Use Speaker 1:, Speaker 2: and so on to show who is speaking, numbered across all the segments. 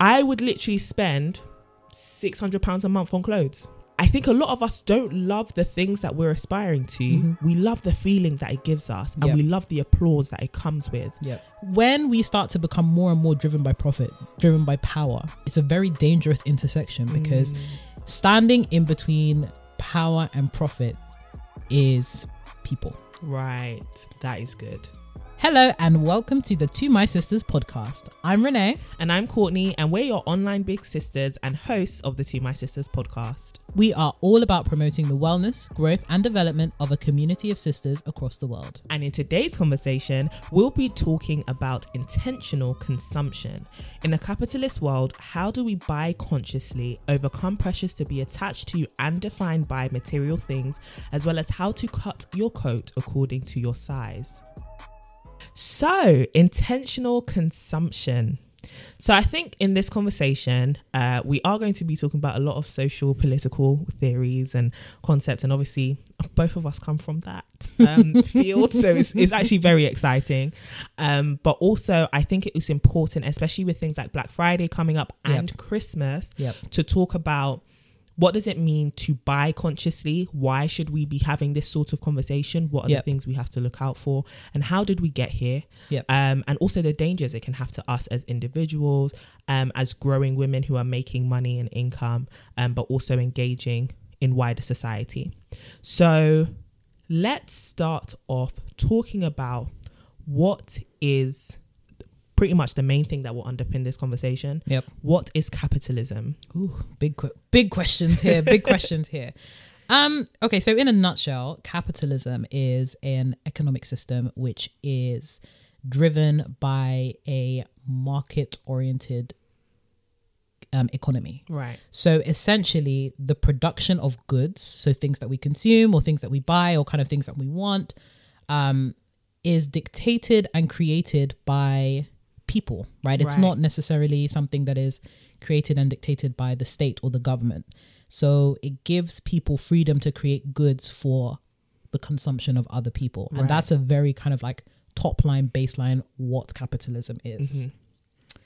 Speaker 1: I would literally spend six hundred pounds a month on clothes. I think a lot of us don't love the things that we're aspiring to. Mm-hmm. We love the feeling that it gives us, and
Speaker 2: Yep.
Speaker 1: we love the applause that it comes with.
Speaker 2: Yeah. When we start to become more and more driven by profit, driven by power, it's a very dangerous intersection because mm. standing in between power and profit is people.
Speaker 1: Right, that is good.
Speaker 2: Hello and welcome to the To My Sisters podcast. I'm Renée.
Speaker 1: And I'm Courtney, and we're your online big sisters and hosts of the To My Sisters podcast.
Speaker 2: We are all about promoting the wellness, growth, and development of a community of sisters across the world.
Speaker 1: And in today's conversation, we'll be talking about intentional consumption. In a capitalist world, how do we buy consciously, overcome pressures to be attached to and defined by material things, as well as how to cut your coat according to your size? So, intentional consumption. So, I think in this conversation, uh, we are going to be talking about a lot of social, political theories and concepts. And obviously, both of us come from that um, field. So, it's, it's actually very exciting. Um, but also, I think it was important, especially with things like Black Friday coming up and
Speaker 2: Yep.
Speaker 1: Christmas,
Speaker 2: Yep.
Speaker 1: to talk about what does it mean to buy consciously? Why should we be having this sort of conversation? What are
Speaker 2: Yep.
Speaker 1: the things we have to look out for? And how did we get here?
Speaker 2: Yep.
Speaker 1: Um, and also the dangers it can have to us as individuals, um, as growing women who are making money and income, um, but also engaging in wider society. So let's start off talking about what is pretty much the main thing that will underpin this conversation.
Speaker 2: Yep.
Speaker 1: What is capitalism?
Speaker 2: Ooh, big big questions here. Big questions here. Um, okay, so in a nutshell, capitalism is an economic system which is driven by a market-oriented um, economy.
Speaker 1: Right.
Speaker 2: So essentially, the production of goods, so things that we consume or things that we buy or kind of things that we want, um, is dictated and created by people, right? It's
Speaker 1: Right.
Speaker 2: not necessarily something that is created and dictated by the state or the government. So it gives people freedom to create goods for the consumption of other people.
Speaker 1: Right.
Speaker 2: And that's a very kind of like top line, baseline what capitalism is mm-hmm.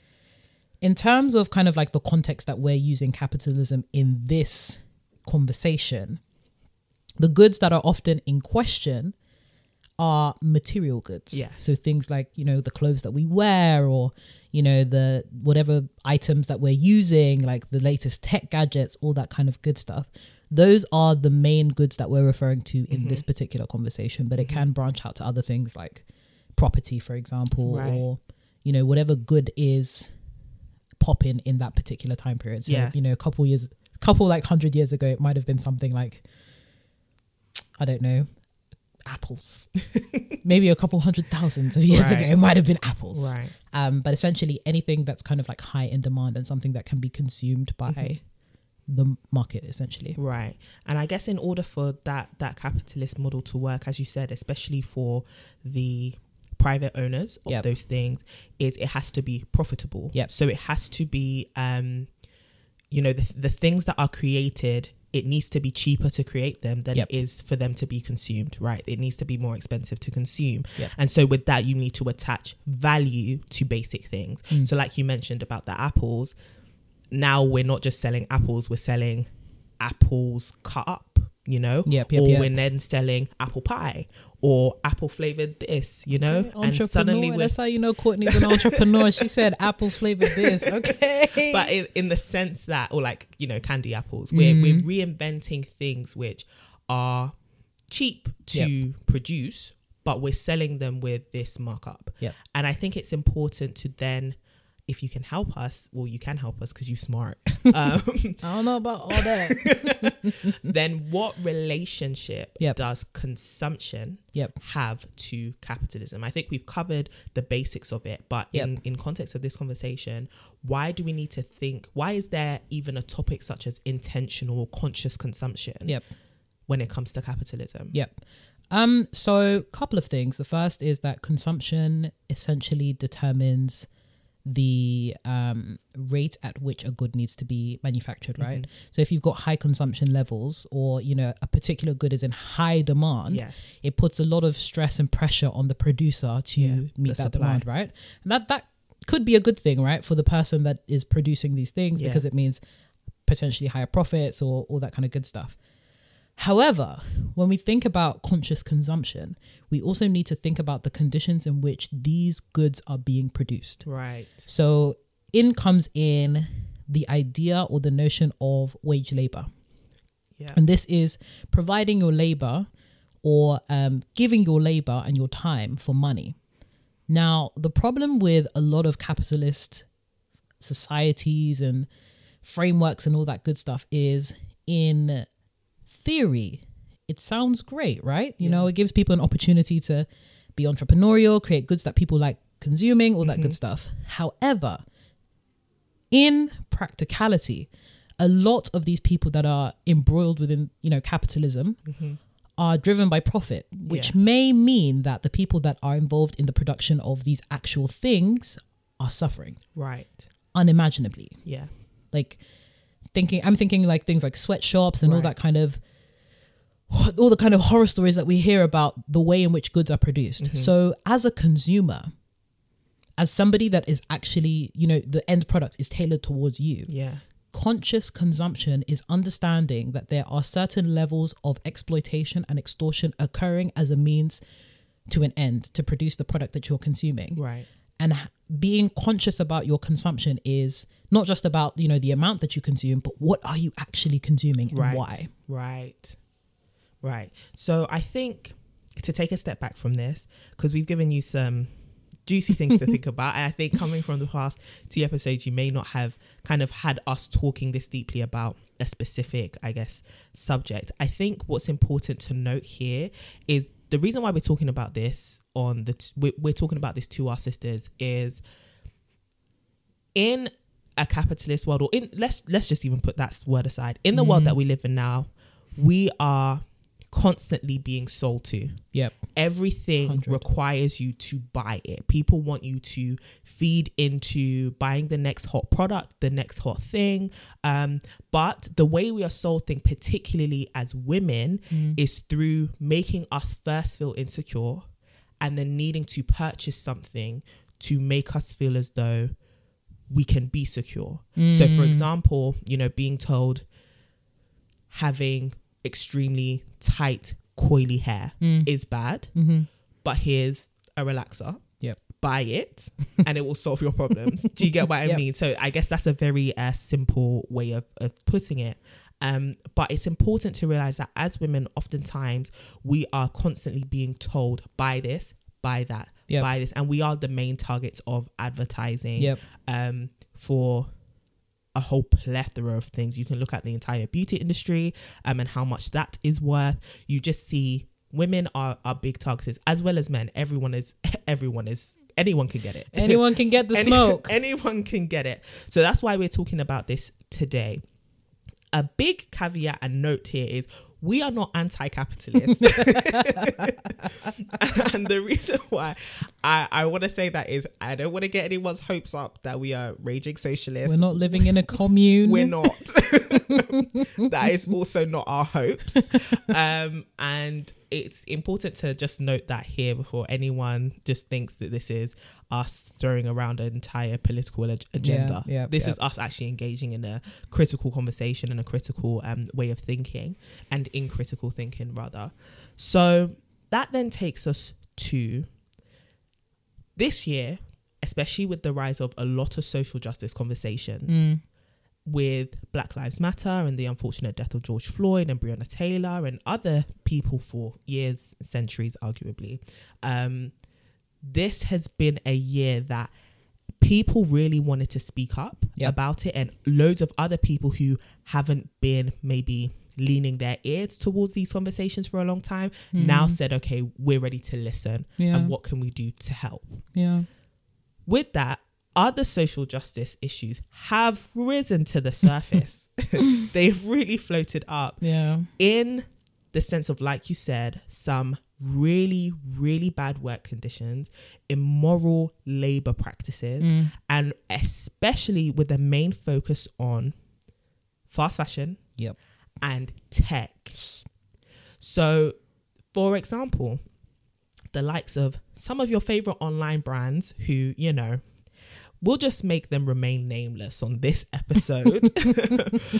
Speaker 2: in terms of kind of like the context that we're using capitalism in this conversation, the goods that are often in question are material goods.
Speaker 1: Yeah.
Speaker 2: So things like, you know, the clothes that we wear or, you know, the whatever items that we're using, like the latest tech gadgets, all that kind of good stuff. Those are the main goods that we're referring to in this mm-hmm. particular conversation, but it mm-hmm. can branch out to other things like property, for example,
Speaker 1: Right.
Speaker 2: or, you know, whatever good is popping in that particular time period. So,
Speaker 1: Yeah.
Speaker 2: you know, a couple years, couple like hundred years ago, it might have been something like, I don't know, apples. Maybe a couple hundred thousands of years
Speaker 1: Right.
Speaker 2: ago, it might have been apples.
Speaker 1: Right.
Speaker 2: Um, but essentially, anything that's kind of like high in demand and something that can be consumed by
Speaker 1: Mm-hmm.
Speaker 2: the market, essentially.
Speaker 1: Right. And I guess in order for that that capitalist model to work, as you said, especially for the private owners of
Speaker 2: Yep.
Speaker 1: those things, is it has to be profitable.
Speaker 2: Yep.
Speaker 1: So it has to be um, you know, the the things that are created, it needs to be cheaper to create them than
Speaker 2: Yep.
Speaker 1: it is for them to be consumed, right? It needs to be more expensive to consume.
Speaker 2: Yep.
Speaker 1: And so with that you need to attach value to basic things.
Speaker 2: Mm.
Speaker 1: So like you mentioned about the apples, now we're not just selling apples, we're selling apples cut up, you know?
Speaker 2: Yep, yep,
Speaker 1: or
Speaker 2: yep.
Speaker 1: we're then selling apple pie or apple flavored this, you know? and
Speaker 2: Entrepreneur.
Speaker 1: suddenly
Speaker 2: That's how you know Courtney's an entrepreneur. she said apple flavored this. Okay.
Speaker 1: but in, in the sense that or like you know candy apples we're, we're mm-hmm. reinventing things which are cheap to produce but we're selling them with this markup
Speaker 2: Yep.
Speaker 1: and i think it's important to then if you can help us, well, you can help us because you're smart. Um,
Speaker 2: I don't know about all that.
Speaker 1: then what relationship
Speaker 2: Yep.
Speaker 1: does consumption
Speaker 2: yep.
Speaker 1: have to capitalism? I think we've covered the basics of it, but in, in context of this conversation, why do we need to think? Why is there even a topic such as intentional or conscious consumption
Speaker 2: Yep.
Speaker 1: when it comes to capitalism?
Speaker 2: Yep. Um, so a couple of things. The first is that consumption essentially determines the um, rate at which a good needs to be manufactured, right? So if you've got high consumption levels or, you know, a particular good is in high demand,
Speaker 1: Yes.
Speaker 2: it puts a lot of stress and pressure on the producer to
Speaker 1: Yeah,
Speaker 2: meet that
Speaker 1: supply.
Speaker 2: demand, right? And that that could be a good thing, right, for the person that is producing these things
Speaker 1: Yeah.
Speaker 2: because it means potentially higher profits or all that kind of good stuff. However, when we think about conscious consumption, we also need to think about the conditions in which these goods are being produced.
Speaker 1: Right.
Speaker 2: So, in comes in the idea or the notion of wage labor.
Speaker 1: Yeah.
Speaker 2: And this is providing your labor or um, giving your labor and your time for money. Now, the problem with a lot of capitalist societies and frameworks and all that good stuff is in theory, it sounds great, right? You know, it gives people an opportunity to be entrepreneurial, create goods that people like consuming, all that good mm-hmm. stuff. However, in practicality, a lot of these people that are embroiled within, you know, capitalism mm-hmm. are driven by profit, which
Speaker 1: Yeah.
Speaker 2: may mean that the people that are involved in the production of these actual things are suffering
Speaker 1: Right.
Speaker 2: unimaginably.
Speaker 1: Yeah.
Speaker 2: Like thinking, I'm thinking like things like sweatshops and all that kind of all the kind of horror stories that we hear about the way in which goods are produced.
Speaker 1: Mm-hmm.
Speaker 2: So, as a consumer, as somebody that is actually, you know, the end product is tailored towards you,
Speaker 1: Yeah.
Speaker 2: conscious consumption is understanding that there are certain levels of exploitation and extortion occurring as a means to an end to produce the product that you're consuming
Speaker 1: Right.
Speaker 2: and being conscious about your consumption is not just about you know the amount that you consume but what are you actually consuming and
Speaker 1: right.
Speaker 2: why
Speaker 1: Right. Right. So I think to take a step back from this, because we've given you some juicy things to think about, and I think coming from the past two episodes, you may not have kind of had us talking this deeply about a specific, I guess, subject. I think what's important to note here is the reason why we're talking about this on the t- we're, we're talking about this to our sisters is in a capitalist world or in let's let's just even put that word aside. In the world that we live in now we are constantly being sold to.
Speaker 2: Yep.
Speaker 1: Everything
Speaker 2: 100.
Speaker 1: requires you to buy it. People want you to feed into buying the next hot product the next hot thing. Um, but the way we are sold thing particularly as women is through making us first feel insecure and then needing to purchase something to make us feel as though we can be secure so for example you know being told having extremely tight, coily hair is bad, but here's a relaxer.
Speaker 2: Yep.
Speaker 1: Buy it and it will solve your problems. Do you get what I
Speaker 2: Yep.
Speaker 1: mean? So I guess that's a very uh, simple way of, of putting it. Um, but it's important to realize that as women, oftentimes we are constantly being told, buy this, buy that,
Speaker 2: Yep.
Speaker 1: buy this. And we are the main targets of advertising
Speaker 2: Yep.
Speaker 1: um, for a whole plethora of things. You can look at the entire beauty industry um, and how much that is worth. You just see women are, are big targets as well as men. Everyone is, everyone is, anyone can get it.
Speaker 2: anyone can get the
Speaker 1: Any-
Speaker 2: smoke
Speaker 1: anyone can get it. So that's why we're talking about this today. A big caveat and note here is we are not anti-capitalist. and the reason why I, I want to say that is I don't want to get anyone's hopes up that we are raging socialists.
Speaker 2: we're not living in a commune
Speaker 1: We're not. that is also not our hopes. Um, and it's important to just note that here before anyone just thinks that this is us throwing around an entire political ag- agenda.
Speaker 2: yeah,
Speaker 1: this
Speaker 2: yeah.
Speaker 1: is us actually engaging in a critical conversation and a critical um, way of thinking and in critical thinking, rather. So that then takes us to this year, especially with the rise of a lot of social justice conversations
Speaker 2: Mm.
Speaker 1: With Black Lives Matter and the unfortunate death of George Floyd and Breonna Taylor and other people for years, centuries, arguably. Um, this has been a year that people really wanted to speak up
Speaker 2: Yep.
Speaker 1: about it, and loads of other people who haven't been maybe leaning their ears towards these conversations for a long time now said, okay, we're ready to listen.
Speaker 2: Yeah.
Speaker 1: And what can we do to help?
Speaker 2: Yeah.
Speaker 1: With that, other social justice issues have risen to the surface. They've really floated up
Speaker 2: Yeah.
Speaker 1: in the sense of, like you said, some really, really bad work conditions, immoral labor practices,
Speaker 2: Mm.
Speaker 1: and especially with the main focus on fast fashion
Speaker 2: Yep.
Speaker 1: and tech. So, for example, the likes of some of your favorite online brands who, you know, we'll just make them remain nameless on this episode.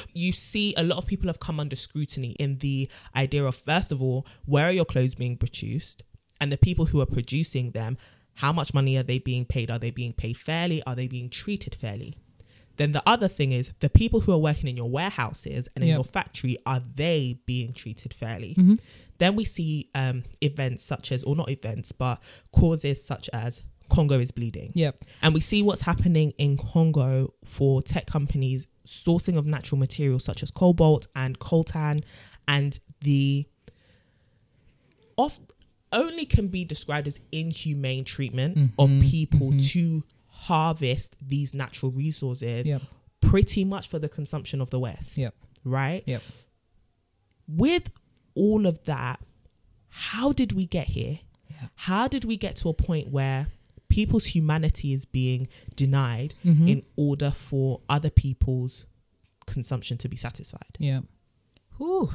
Speaker 1: you see, a lot of people have come under scrutiny in the idea of, first of all, where are your clothes being produced? And the people who are producing them, how much money are they being paid? Are they being paid fairly? Are they being treated fairly? Then the other thing is the people who are working in your warehouses and in
Speaker 2: Yep.
Speaker 1: your factory, are they being treated fairly?
Speaker 2: Mm-hmm.
Speaker 1: Then we see um, events such as, or not events, but causes such as Congo is bleeding.
Speaker 2: Yep.
Speaker 1: And we see what's happening in Congo for tech companies sourcing of natural materials such as cobalt and coltan and the off only can be described as inhumane treatment mm-hmm. of people mm-hmm. to harvest these natural resources
Speaker 2: Yep.
Speaker 1: pretty much for the consumption of the West.
Speaker 2: Yep.
Speaker 1: Right?
Speaker 2: Yep.
Speaker 1: With all of that, how did we get here? How did we get to a point where people's humanity is being denied
Speaker 2: Mm-hmm.
Speaker 1: in order for other people's consumption to be satisfied?
Speaker 2: Yeah. Whew.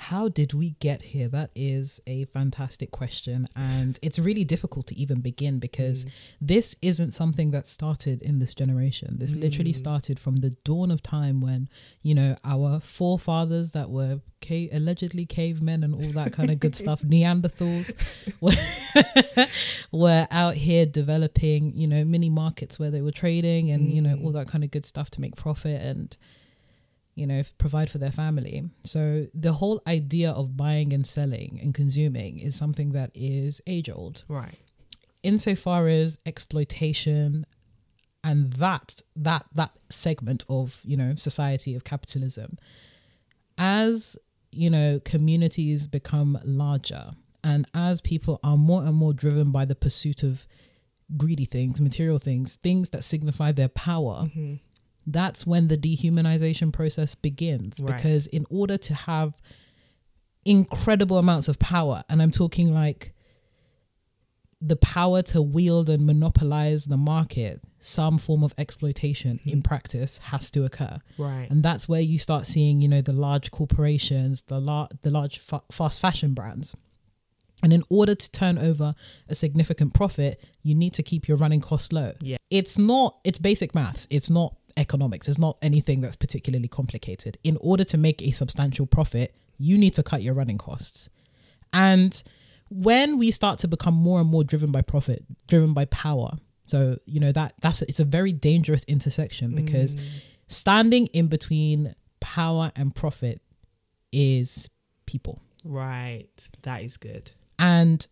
Speaker 2: How did we get here? That is a fantastic question. And it's really difficult to even begin because mm. this isn't something that started in this generation. This literally mm. started from the dawn of time when, you know, our forefathers that were allegedly cavemen and all that kind of good stuff, Neanderthals, were, were out here developing, you know, mini markets where they were trading and, you know, all mm. that kind of good stuff to make profit and you know, provide for their family. So the whole idea of buying and selling and consuming is something that is age old.
Speaker 1: Right.
Speaker 2: Insofar as exploitation and that that that segment of, you know, society of capitalism as, you know, communities become larger and as people are more and more driven by the pursuit of greedy things, material things, things that signify their power, mm-hmm. That's when the dehumanization process begins.
Speaker 1: Right.
Speaker 2: Because in order to have incredible amounts of power, and I'm talking like the power to wield and monopolize the market, some form of exploitation hmm. in practice has to occur.
Speaker 1: Right.
Speaker 2: And that's where you start seeing, you know, the large corporations, the lar- the large fa- fast fashion brands. And in order to turn over a significant profit, you need to keep your running costs low.
Speaker 1: Yeah.
Speaker 2: It's not, it's basic maths. It's not economics. It's not anything that's particularly complicated. In order to make a substantial profit, you need to cut your running costs. And when we start to become more and more driven by profit, driven by power, so you know that that's it's a very dangerous intersection because mm. standing in between power and profit is people.
Speaker 1: Right. That is good.
Speaker 2: And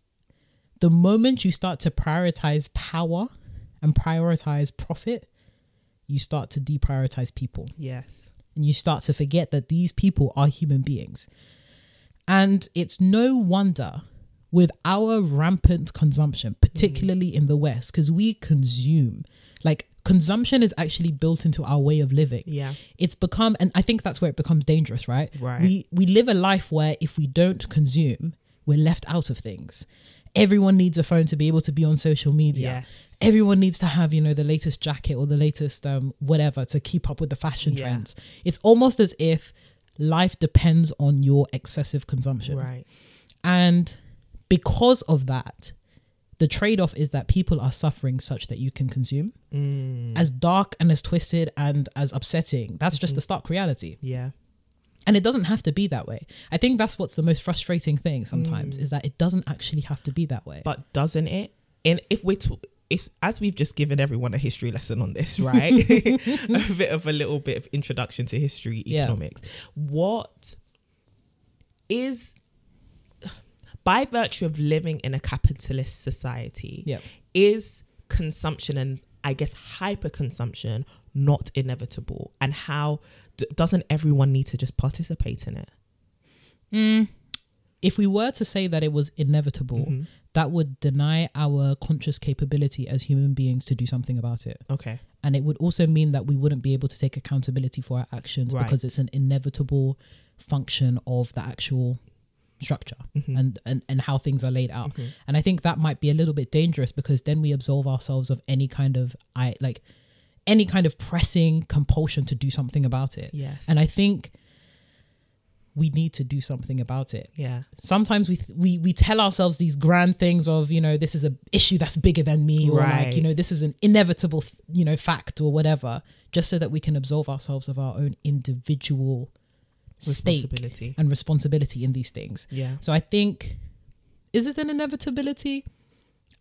Speaker 2: the moment you start to prioritize power and prioritize profit, you start to deprioritize people
Speaker 1: Yes.
Speaker 2: and you start to forget that these people are human beings. And it's no wonder with our rampant consumption, particularly in the West, because we consume. Like consumption is actually built into our way of living.
Speaker 1: Yeah.
Speaker 2: It's become and I think that's where it becomes dangerous, right?
Speaker 1: Right.
Speaker 2: We we live a life where if we don't consume, we're left out of things. Everyone needs a phone to be able to be on social media
Speaker 1: Yes.
Speaker 2: everyone needs to have you know the latest jacket or the latest um whatever to keep up with the fashion
Speaker 1: Yeah.
Speaker 2: trends it's almost as if life depends on your excessive consumption
Speaker 1: Right.
Speaker 2: and because of that the trade-off is that people are suffering such that you can consume
Speaker 1: Mm.
Speaker 2: as dark and as twisted and as upsetting that's just the stark reality
Speaker 1: Yeah.
Speaker 2: And it doesn't have to be that way i think that's what's the most frustrating thing sometimes mm. is that it doesn't actually have to be that way
Speaker 1: But doesn't it? And if we're to, if as we've just given everyone a history lesson on this, right? a bit of a little bit of introduction to history
Speaker 2: Yeah.
Speaker 1: economics. What is by virtue of living in a capitalist society
Speaker 2: Yep.
Speaker 1: is consumption and I guess, hyper consumption not inevitable? And how d- doesn't everyone need to just participate in it?
Speaker 2: If we were to say that it was inevitable,
Speaker 1: Mm-hmm.
Speaker 2: that would deny our conscious capability as human beings to do something about it.
Speaker 1: Okay.
Speaker 2: And it would also mean that we wouldn't be able to take accountability for our actions
Speaker 1: Right.
Speaker 2: because it's an inevitable function of the actual structure
Speaker 1: Mm-hmm.
Speaker 2: and, and and how things are laid out. And I think that might be a little bit dangerous because then we absolve ourselves of any kind of I like any kind of pressing compulsion to do something about it.
Speaker 1: Yes.
Speaker 2: And I think we need to do something about it
Speaker 1: yeah.
Speaker 2: sometimes we we we tell ourselves these grand things of you know this is a issue that's bigger than me or
Speaker 1: Right.
Speaker 2: like you know this is an inevitable you know fact or whatever just so that we can absolve ourselves of our own individual stake
Speaker 1: Responsibility.
Speaker 2: and responsibility in these things
Speaker 1: Yeah.
Speaker 2: so i think is it an inevitability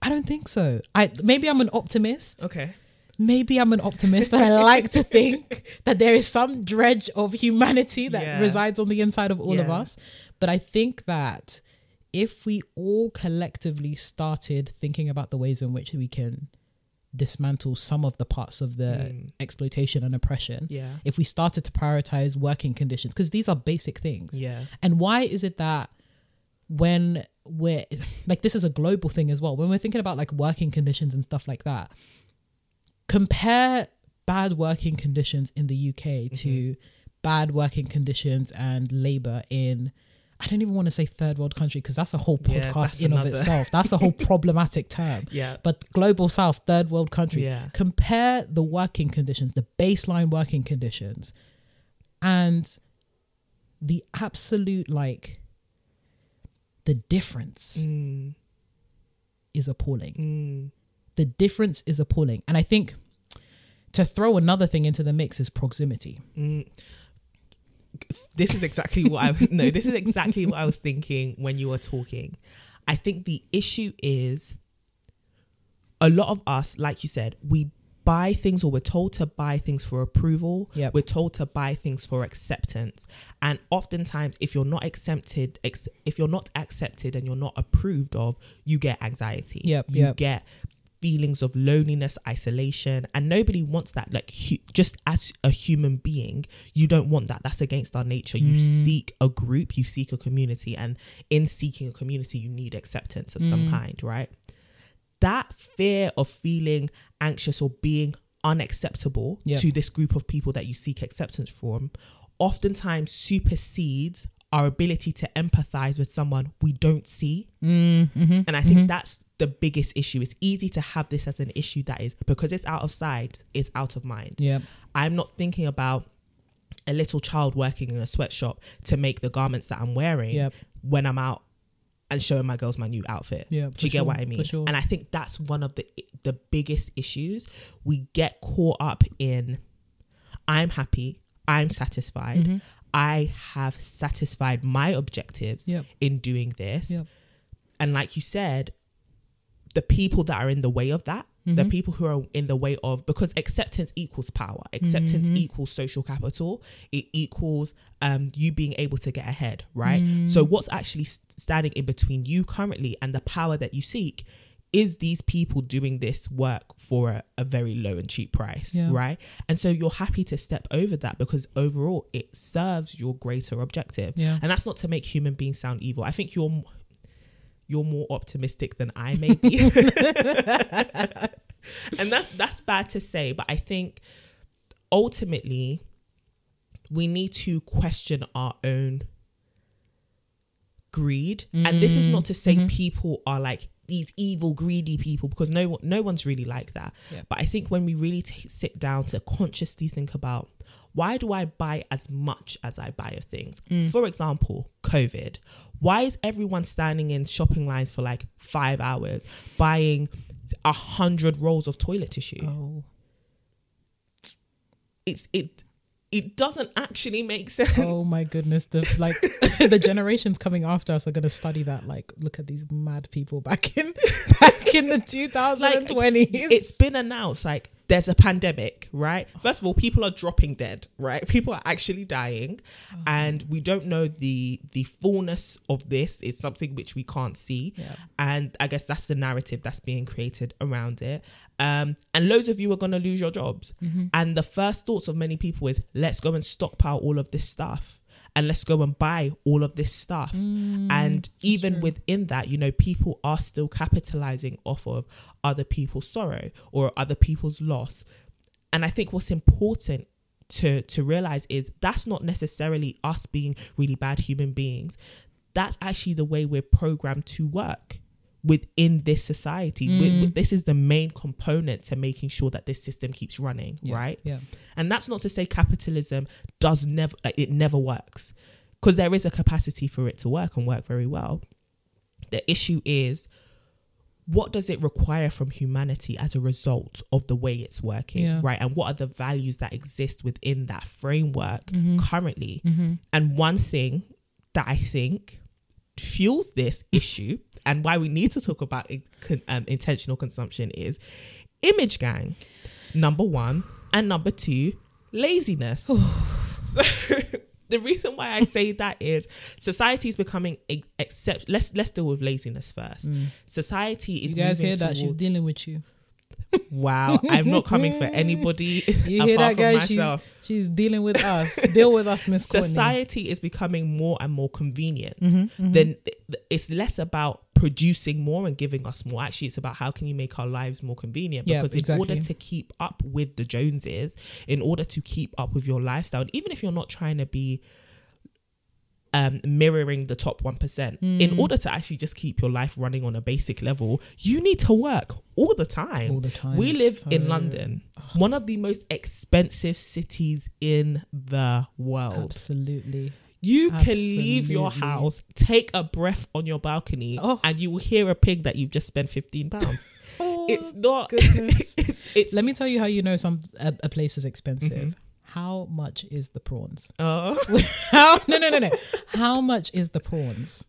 Speaker 2: i don't think so i maybe i'm an optimist
Speaker 1: Okay.
Speaker 2: Maybe I'm an optimist and I like to think that there is some dredge of humanity that
Speaker 1: Yeah.
Speaker 2: resides on the inside of all of us. But I think that if we all collectively started thinking about the ways in which we can dismantle some of the parts of the hmm. exploitation and oppression,
Speaker 1: Yeah.
Speaker 2: if we started to prioritize working conditions, because these are basic things.
Speaker 1: Yeah.
Speaker 2: And why is it that when we're like this is a global thing as well, when we're thinking about like working conditions and stuff like that, compare bad working conditions in the UK to bad working conditions and labor in I don't even want to say third world country because that's a whole podcast
Speaker 1: that's
Speaker 2: in of itself. That's a whole problematic term.
Speaker 1: Yeah.
Speaker 2: But global south, third world country,
Speaker 1: Yeah.
Speaker 2: compare the working conditions, the baseline working conditions, and the absolute like the difference
Speaker 1: Mm.
Speaker 2: is appalling.
Speaker 1: Mm.
Speaker 2: The difference is appalling. And I think to throw another thing into the mix is proximity.
Speaker 1: Mm. This is exactly what I no. This is exactly what I was thinking when you were talking. I think the issue is a lot of us, like you said, we buy things or we're told to buy things for approval.
Speaker 2: Yep.
Speaker 1: We're told to buy things for acceptance. And oftentimes if you're not accepted, ex- if you're not accepted and you're not approved of, you get anxiety.
Speaker 2: Yep,
Speaker 1: You
Speaker 2: yep.
Speaker 1: get feelings of loneliness, isolation, and nobody wants that. Like, hu- just as a human being, you don't want that. That's against our nature. You mm. seek a group, you seek a community, and in seeking a community, you need acceptance of some mm. kind, right? That fear of feeling anxious or being unacceptable
Speaker 2: Yep.
Speaker 1: to this group of people that you seek acceptance from oftentimes supersedes our ability to empathize with someone we don't see.
Speaker 2: Mm-hmm.
Speaker 1: And I think that's the biggest issue. It's easy to have this as an issue that is because it's out of sight, it's out of mind.
Speaker 2: Yep.
Speaker 1: I'm not thinking about a little child working in a sweatshop to make the garments that I'm wearing
Speaker 2: Yep.
Speaker 1: when I'm out and showing my girls my new outfit.
Speaker 2: Yeah,
Speaker 1: Do you get
Speaker 2: sure,
Speaker 1: what I mean?
Speaker 2: sure.
Speaker 1: And I think that's one of the the biggest issues. We get caught up in I'm happy, I'm satisfied.
Speaker 2: Mm-hmm.
Speaker 1: I have satisfied my objectives
Speaker 2: Yep.
Speaker 1: in doing this.
Speaker 2: Yep.
Speaker 1: And like you said, the people that are in the way of that, the
Speaker 2: Mm-hmm.
Speaker 1: people who are in the way of because acceptance equals power. Acceptance
Speaker 2: Mm-hmm.
Speaker 1: equals social capital. It equals um you being able to get ahead, right?
Speaker 2: Mm.
Speaker 1: So what's actually standing in between you currently and the power that you seek is these people doing this work for a, a very low and cheap price,
Speaker 2: Yeah.
Speaker 1: right? And so you're happy to step over that because overall it serves your greater objective.
Speaker 2: Yeah.
Speaker 1: And that's not to make human beings sound evil. I think you're you're more optimistic than I may be. and that's that's bad to say, but I think ultimately we need to question our own greed. And this is not to say mm-hmm. people are like these evil, greedy people because no no one's really like that.
Speaker 2: Yeah.
Speaker 1: But I think when we really t- sit down to consciously think about why do I buy as much as I buy of things? Mm. For example, COVID. Why is everyone standing in shopping lines for like five hours buying a hundred rolls of toilet tissue?
Speaker 2: Oh.
Speaker 1: It's it it doesn't actually make oh sense.
Speaker 2: Oh my goodness. The like the generations coming after us are gonna study that. Like, look at these mad people back in back in the 2020s.
Speaker 1: it's been announced like there's a pandemic, right? Oh. First of all, people are dropping dead, right? People are actually dying,
Speaker 2: Oh.
Speaker 1: and we don't know the the fullness of this. It's something which we can't see,
Speaker 2: Yeah.
Speaker 1: and I guess that's the narrative that's being created around it. Um, and loads of you are gonna lose your jobs,
Speaker 2: Mm-hmm.
Speaker 1: and the first thoughts of many people is let's go and stockpile all of this stuff. And let's go and buy all of this stuff.
Speaker 2: Mm,
Speaker 1: and even within that, you know, people are still capitalizing off of other people's sorrow or other people's loss. And I think what's important to to realize is that's not necessarily us being really bad human beings. That's actually the way we're programmed to work within this society.
Speaker 2: Mm.
Speaker 1: we- this is the main component to making sure that this system keeps running,
Speaker 2: Yeah,
Speaker 1: right?
Speaker 2: Yeah.
Speaker 1: And that's not to say capitalism does never it never works because there is a capacity for it to work and work very well. The issue is what does it require from humanity as a result of the way it's working,
Speaker 2: Yeah.
Speaker 1: right? And what are the values that exist within that framework
Speaker 2: Mm-hmm.
Speaker 1: currently? And one thing that I think fuels this issue and why we need to talk about um, intentional consumption is image gang, number one, and number two, laziness. so the reason why I say that is society is becoming accept. Let's let's deal with laziness first. Society is
Speaker 2: Mm. You guys hear that? She's dealing with you.
Speaker 1: Wow, I'm not coming for anybody
Speaker 2: You
Speaker 1: apart
Speaker 2: hear that, guys? She's, she's dealing with us. Deal with us, Miss
Speaker 1: society is becoming more and more convenient
Speaker 2: Mm-hmm,
Speaker 1: then th- th- it's less about producing more and giving us more. Actually it's about how can you make our lives more convenient?
Speaker 2: Yeah,
Speaker 1: because in order to keep up with the joneses in order to keep up with your lifestyle even if you're not trying to be um, mirroring the top 1%
Speaker 2: Mm.
Speaker 1: in order to actually just keep your life running on a basic level you need to work all the time
Speaker 2: All the time.
Speaker 1: we live in
Speaker 2: So-
Speaker 1: london one of the most expensive cities in the world
Speaker 2: Absolutely.
Speaker 1: you can leave your house, take a breath on your balcony,
Speaker 2: Oh.
Speaker 1: and you will hear a pig that you've just spent fifteen pounds. it's not. it's it's.
Speaker 2: Let me tell you how you know some a, a place is expensive. How much is the prawns?
Speaker 1: uh,
Speaker 2: How no no no no. How much is the prawns?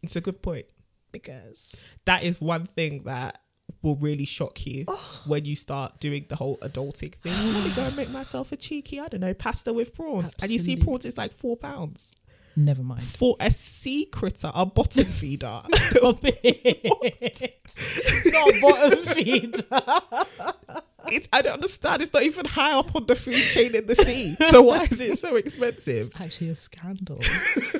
Speaker 1: it's a good point.
Speaker 2: Because
Speaker 1: That is one thing that will really shock you
Speaker 2: Oh.
Speaker 1: when you start doing the whole adulting thing. Let me go and make myself a cheeky, I don't know, pasta with prawns, and you see prawns is like four pounds
Speaker 2: never mind.
Speaker 1: for a sea critter, a bottom feeder.
Speaker 2: Stop it. Not bottom feed.
Speaker 1: It's, I don't understand. It's not even high up on the food chain in the sea. So why is it so expensive?
Speaker 2: It's actually a scandal.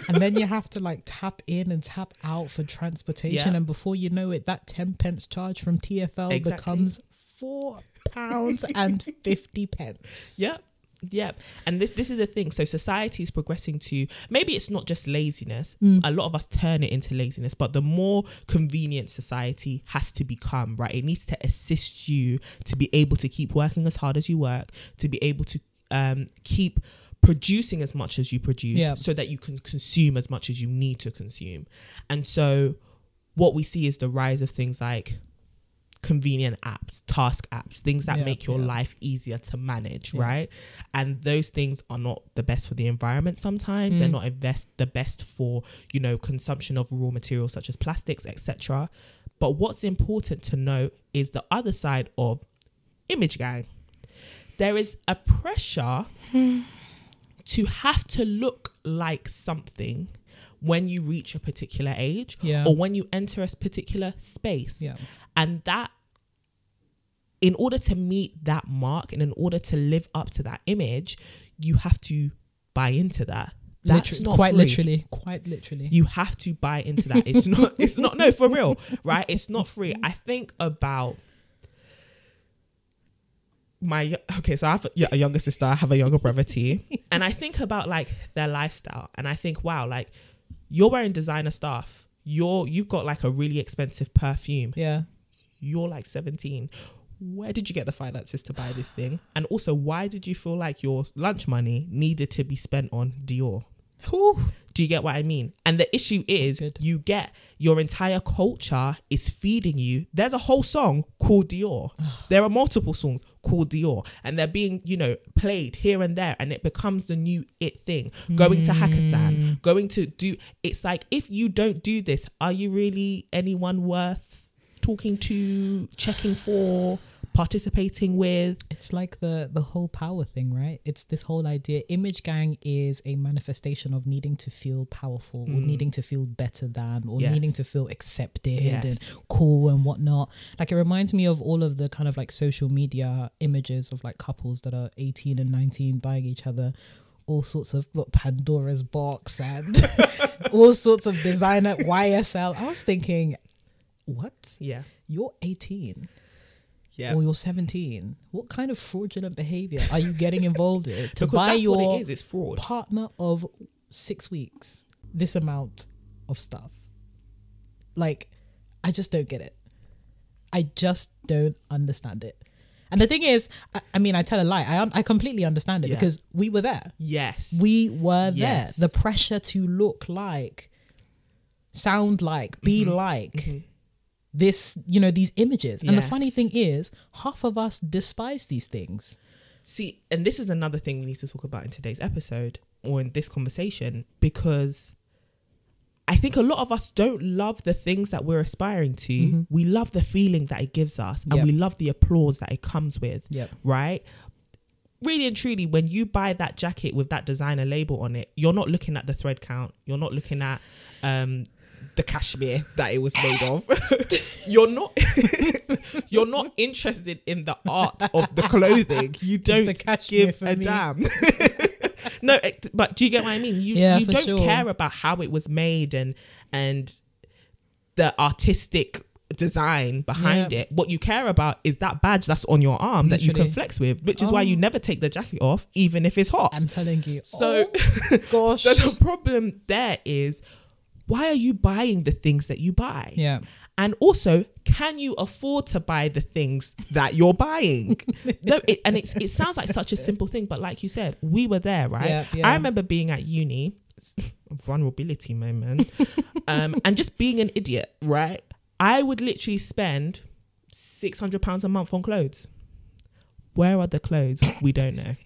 Speaker 2: and then you have to like tap in and tap out for transportation.
Speaker 1: Yeah.
Speaker 2: And before you know it, that 10 pence charge from TFL
Speaker 1: Exactly.
Speaker 2: becomes four pounds and 50 pence.
Speaker 1: Yep. Yep. And this this is the thing. So society is progressing to maybe it's not just laziness. A lot of us turn it into laziness, but the more convenient society has to become, right? It needs to assist you to be able to keep working as hard as you work, to be able to um keep producing as much as you produce
Speaker 2: Yeah.
Speaker 1: so that you can consume as much as you need to consume. And so what we see is the rise of things like convenient apps, task apps, things that
Speaker 2: Yeah,
Speaker 1: make your
Speaker 2: yeah.
Speaker 1: life easier to manage,
Speaker 2: Yeah.
Speaker 1: right? And those things are not the best for the environment sometimes.
Speaker 2: Mm.
Speaker 1: They're not invest the best for, you know, consumption of raw materials such as plastics, etc. But what's important to note is the other side of image gang. There is a pressure to have to look like something when you reach a particular age
Speaker 2: Yeah.
Speaker 1: or when you enter a particular space.
Speaker 2: Yeah.
Speaker 1: And that, in order to meet that mark and in order to live up to that image, you have to buy into that. That's
Speaker 2: Literally,
Speaker 1: not
Speaker 2: quite
Speaker 1: free.
Speaker 2: literally. Quite literally.
Speaker 1: You have to buy into that. It's not. It's not. No, for real, right? It's not free. I think about my okay. So I have a, a younger sister. I have a younger brother too, and I think about like their lifestyle, and I think, wow, like you're wearing designer stuff. You're you've got like a really expensive perfume.
Speaker 2: Yeah.
Speaker 1: you're like 17 where did you get the finances to buy this thing? And also why did you feel like your lunch money needed to be spent on dior?
Speaker 2: Whew.
Speaker 1: do you get what i mean? And the issue is you get your entire culture is feeding you. There's a whole song called dior. There are multiple songs called dior and they're being you know played here and there and it becomes the new it thing. Going to hakkasan hmm. going to do it's like if you don't do this are you really anyone worth talking to checking for participating with.
Speaker 2: It's like the the whole power thing, right? It's this whole idea. Image gang is a manifestation of needing to feel powerful, or needing to feel better than, or
Speaker 1: Mm. Yes.
Speaker 2: needing to feel accepted
Speaker 1: Yes.
Speaker 2: and cool and whatnot. Like it reminds me of all of the kind of like social media images of like couples that are eighteen and nineteen buying each other all sorts of what Pandora's box and all sorts of designer YSL. I was thinking, what?
Speaker 1: Yeah.
Speaker 2: You're eighteen
Speaker 1: Yeah.
Speaker 2: or you're 17 what kind of fraudulent behavior are you getting involved in to buy your
Speaker 1: it is. It's fraud.
Speaker 2: partner of six weeks this amount of stuff like i just don't get it i just don't understand it and the thing is i, I mean i tell a lie i, I completely understand it
Speaker 1: Yeah.
Speaker 2: because we were there
Speaker 1: Yes.
Speaker 2: we were
Speaker 1: Yes.
Speaker 2: there the pressure to look like sound like be
Speaker 1: Mm-hmm.
Speaker 2: like this you know these images and the funny thing is half of us despise these things
Speaker 1: See, and this is another thing we need to talk about in today's episode or in this conversation because I think a lot of us don't love the things that we're aspiring to. We love the feeling that it gives us and
Speaker 2: Yep.
Speaker 1: we love the applause that it comes with.
Speaker 2: Yep.
Speaker 1: Right? Really and truly, when you buy that jacket with that designer label on it, you're not looking at the thread count. You're not looking at um, the cashmere that it was made of. you're not you're not interested in the art of the clothing. You don't give a
Speaker 2: me.
Speaker 1: damn. no, but do you get what I mean? You
Speaker 2: Yeah,
Speaker 1: you don't
Speaker 2: sure.
Speaker 1: care about how it was made and and the artistic design behind
Speaker 2: Yeah.
Speaker 1: it. What you care about is that badge that's on your arm that you can flex with, which is why you
Speaker 2: Oh.
Speaker 1: never take the jacket off, even if it's hot.
Speaker 2: i'm telling you
Speaker 1: So-
Speaker 2: oh, gosh
Speaker 1: So the problem there is why are you buying the things that you buy?
Speaker 2: yeah
Speaker 1: And also, can you afford to buy the things that you're buying? no, it, and it's, it sounds like such a simple thing, but like you said, we were there, right?
Speaker 2: Yeah, yeah.
Speaker 1: I remember being at uni, vulnerability moment, um, and just being an idiot, right? I would literally spend six hundred pounds a month on clothes. Where are the clothes? We don't know.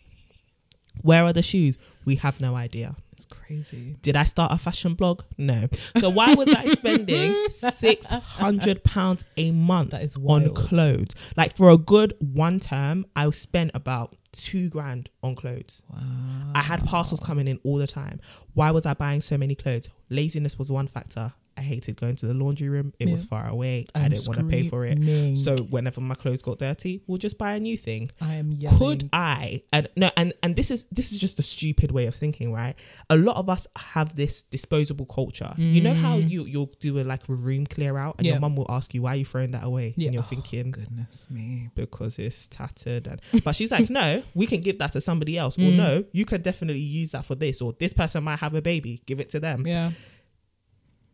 Speaker 1: Where are the shoes? We have no idea.
Speaker 2: it's crazy
Speaker 1: Did I start a fashion blog? No. So why was I spending six hundred pounds a month
Speaker 2: That is
Speaker 1: on clothes? Like for a good one term, I spent about two grand on clothes.
Speaker 2: wow
Speaker 1: I had parcels coming in all the time. Why was I buying so many clothes? Laziness was one factor. I hated going to the laundry room. It was far away. I
Speaker 2: I'm
Speaker 1: didn't want to pay for it. So whenever my clothes got dirty, we'll just buy a new thing
Speaker 2: i am yelling.
Speaker 1: could I and no and and this is this is just a stupid way of thinking, right? A lot of us have this disposable culture. You know how you you'll do a like a room clear out and
Speaker 2: Mm. Yeah.
Speaker 1: your mum will ask you why are you throwing that away?
Speaker 2: Yeah.
Speaker 1: And you're
Speaker 2: Oh,
Speaker 1: thinking
Speaker 2: goodness me
Speaker 1: because it's tattered and but she's like, No, we can give that to somebody else. Or
Speaker 2: Mm.
Speaker 1: no, you can definitely use that for this, or this person might have a baby, give it to them.
Speaker 2: yeah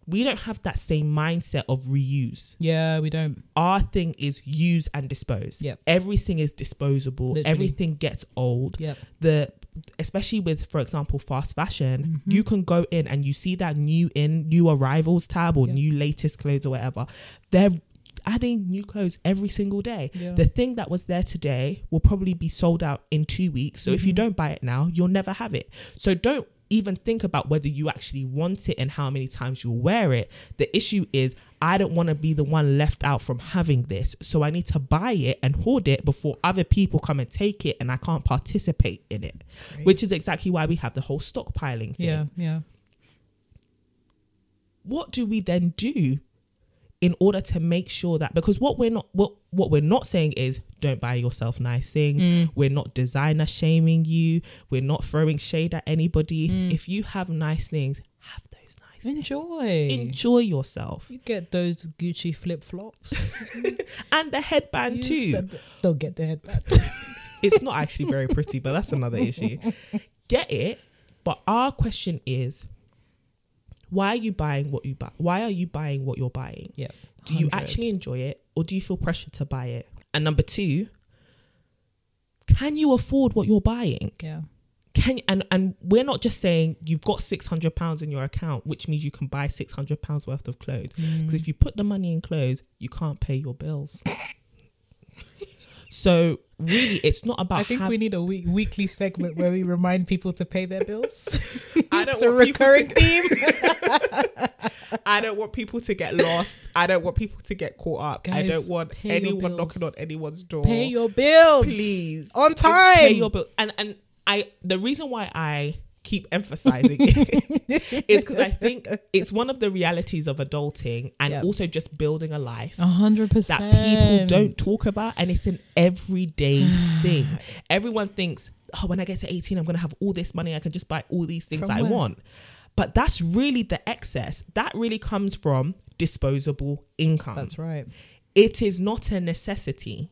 Speaker 1: We don't have that same mindset of reuse
Speaker 2: yeah we don't
Speaker 1: our thing is use and dispose.
Speaker 2: Yep.
Speaker 1: Everything is disposable.
Speaker 2: Literally.
Speaker 1: Everything gets old.
Speaker 2: yep
Speaker 1: The especially with, for example, fast fashion,
Speaker 2: Mm-hmm.
Speaker 1: you can go in and you see that new in, new arrivals tab or
Speaker 2: Yep.
Speaker 1: new latest clothes or whatever. They're adding new clothes every single day.
Speaker 2: Yeah.
Speaker 1: The thing that was there today will probably be sold out in two weeks. So if
Speaker 2: Mm-hmm.
Speaker 1: you don't buy it now, you'll never have it. So don't even think about whether you actually want it and how many times you'll wear it. The issue is I don't want to be the one left out from having this. So I need to buy it and hoard it before other people come and take it and I can't participate in it. Which is exactly why we have the whole stockpiling thing
Speaker 2: yeah yeah
Speaker 1: what do we then do in order to make sure that because what we're not what what we're not saying is don't buy yourself nice things.
Speaker 2: Mm.
Speaker 1: we're not designer shaming you. We're not throwing shade at anybody.
Speaker 2: Mm.
Speaker 1: if you have nice things have those nice things.
Speaker 2: Enjoy.
Speaker 1: Enjoy yourself.
Speaker 2: You get those gucci flip-flops
Speaker 1: and the headband
Speaker 2: Use
Speaker 1: too.
Speaker 2: don't get the headband.
Speaker 1: It's not actually very pretty but that's another issue. Get it but our question is why are you buying what you buy? Why are you buying what you're buying?
Speaker 2: Yeah
Speaker 1: do you actually enjoy it or do you feel pressured to buy it? And number two can you afford what you're buying?
Speaker 2: Yeah.
Speaker 1: Can and and we're not just saying you've got 600 pounds in your account which means you can buy 600 pounds worth of clothes. Because
Speaker 2: Mm.
Speaker 1: if you put the money in clothes you can't pay your bills So really, it's not about.
Speaker 2: I think we need a week, weekly segment where we remind people to pay their bills.
Speaker 1: I don't
Speaker 2: it's a
Speaker 1: people to-
Speaker 2: recurring theme.
Speaker 1: I don't want people to get lost. I don't want people to get caught up. I don't want anyone knocking on anyone's door.
Speaker 2: pay your bills,
Speaker 1: please
Speaker 2: on
Speaker 1: Just
Speaker 2: time.
Speaker 1: Pay your bill. And and I the reason why I keep emphasizing it is because I think it's one of the realities of adulting and
Speaker 2: Yep.
Speaker 1: also just building a life.
Speaker 2: A hundred
Speaker 1: that people don't talk about and it's an everyday thing. Everyone thinks, oh, when I get to 18, I'm going to have all this money. I can just buy all these things I want. But that's really the excess. That really comes from disposable income.
Speaker 2: That's right.
Speaker 1: It is not a necessity.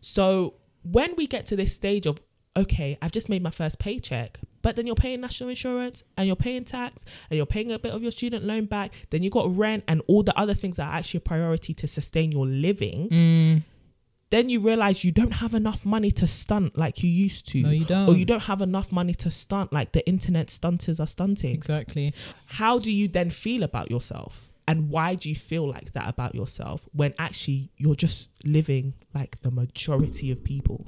Speaker 1: So when we get to this stage of, okay, I've just made my first paycheck, but then you're paying national insurance and you're paying tax and you're paying a bit of your student loan back, then you got rent and all the other things that are actually a priority to sustain your living.
Speaker 2: Mm.
Speaker 1: Then you realize you don't have enough money to stunt like you used to.
Speaker 2: No, you don't.
Speaker 1: Or you don't have enough money to stunt like the internet stunters are stunting.
Speaker 2: Exactly.
Speaker 1: How do you then feel about yourself? And why do you feel like that about yourself when actually you're just living like the majority of people?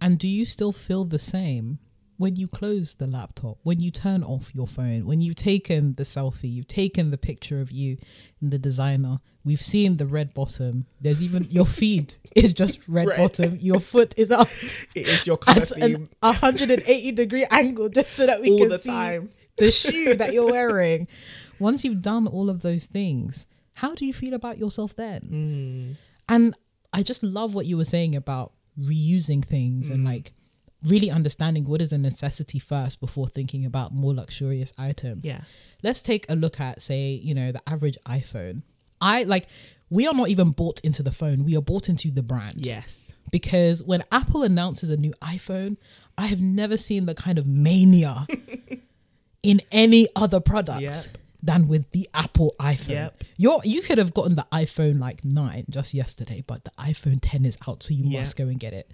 Speaker 2: And do you still feel the same when you close the laptop, when you turn off your phone, when you've taken the selfie, you've taken the picture of you in the designer, we've seen the red bottom. There's even your feed is just red,
Speaker 1: Red.
Speaker 2: bottom. Your foot is up
Speaker 1: It is your color
Speaker 2: at an 180 degree angle just so that we
Speaker 1: all
Speaker 2: can
Speaker 1: the
Speaker 2: see
Speaker 1: time.
Speaker 2: the shoe that you're wearing. Once you've done all of those things, how do you feel about yourself then?
Speaker 1: Mm.
Speaker 2: And I just love what you were saying about reusing things and like really understanding what is a necessity first before thinking about more luxurious items.
Speaker 1: Yeah.
Speaker 2: Let's take a look at, say, you know, the average iPhone. I like, we are not even bought into the phone, we are bought into the brand.
Speaker 1: Yes.
Speaker 2: Because when Apple announces a new iPhone, I have never seen the kind of mania in any other product
Speaker 1: Yep.
Speaker 2: than with the Apple iPhone.
Speaker 1: Yep.
Speaker 2: You're, you could have gotten the iPhone like 9 just yesterday, but the iPhone 10 is out, so you
Speaker 1: Yep.
Speaker 2: must go and get it.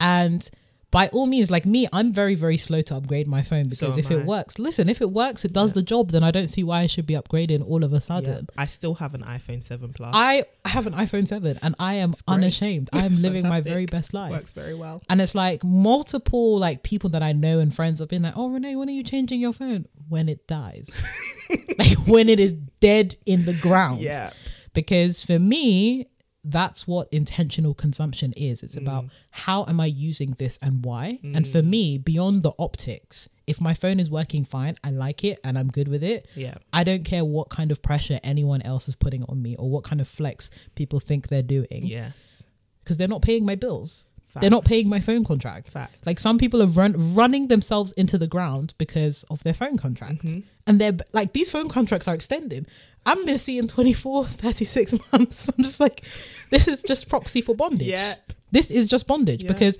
Speaker 2: And by all means, like me, I'm very, very slow to upgrade my phone because
Speaker 1: So
Speaker 2: if it
Speaker 1: I.
Speaker 2: works, listen, if it works, it does the job, then I don't see why I should be upgrading all of a sudden.
Speaker 1: Yep. I still have an iPhone 7 Plus.
Speaker 2: I have an iPhone 7 and I am unashamed. I am living my very best life.
Speaker 1: Works very well.
Speaker 2: And it's like multiple like people that I know and friends have been like, "Oh, Renée, when are you changing your phone?" When it dies, like when it is dead in the ground.
Speaker 1: Yeah.
Speaker 2: Because for me, that's what intentional consumption is. It's
Speaker 1: Mm.
Speaker 2: about how am I using this and why. And for me, beyond the optics, if my phone is working fine, I like it and I'm good with it.
Speaker 1: Yeah.
Speaker 2: I don't care what kind of pressure anyone else is putting on me or what kind of flex people think they're doing
Speaker 1: Yes.
Speaker 2: because they're not paying my bills. They're not paying my phone contract.
Speaker 1: Facts.
Speaker 2: Like some people are run, running themselves into the ground because of their phone contract.
Speaker 1: Mm-hmm.
Speaker 2: And they're like, these phone contracts are extending. I'm been seeing 24, 36 months. I'm just like, this is just proxy for bondage.
Speaker 1: Yep.
Speaker 2: This is just bondage
Speaker 1: Yeah.
Speaker 2: because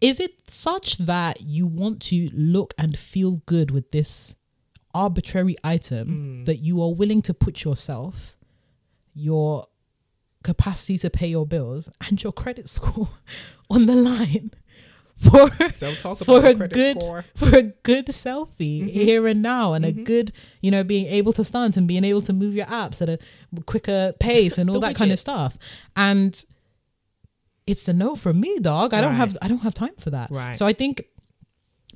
Speaker 2: is it such that you want to look and feel good with this arbitrary item
Speaker 1: Mm.
Speaker 2: that you are willing to put yourself, your capacity to pay your bills, and your credit score on the line for for a good
Speaker 1: score.
Speaker 2: for a good selfie
Speaker 1: Mm-hmm.
Speaker 2: here and now and a good you know being able to stunt and being able to move your apps at a quicker pace and all that kind of stuff and it's a no from me dog i don't have i don't have time for that
Speaker 1: Right.
Speaker 2: so i think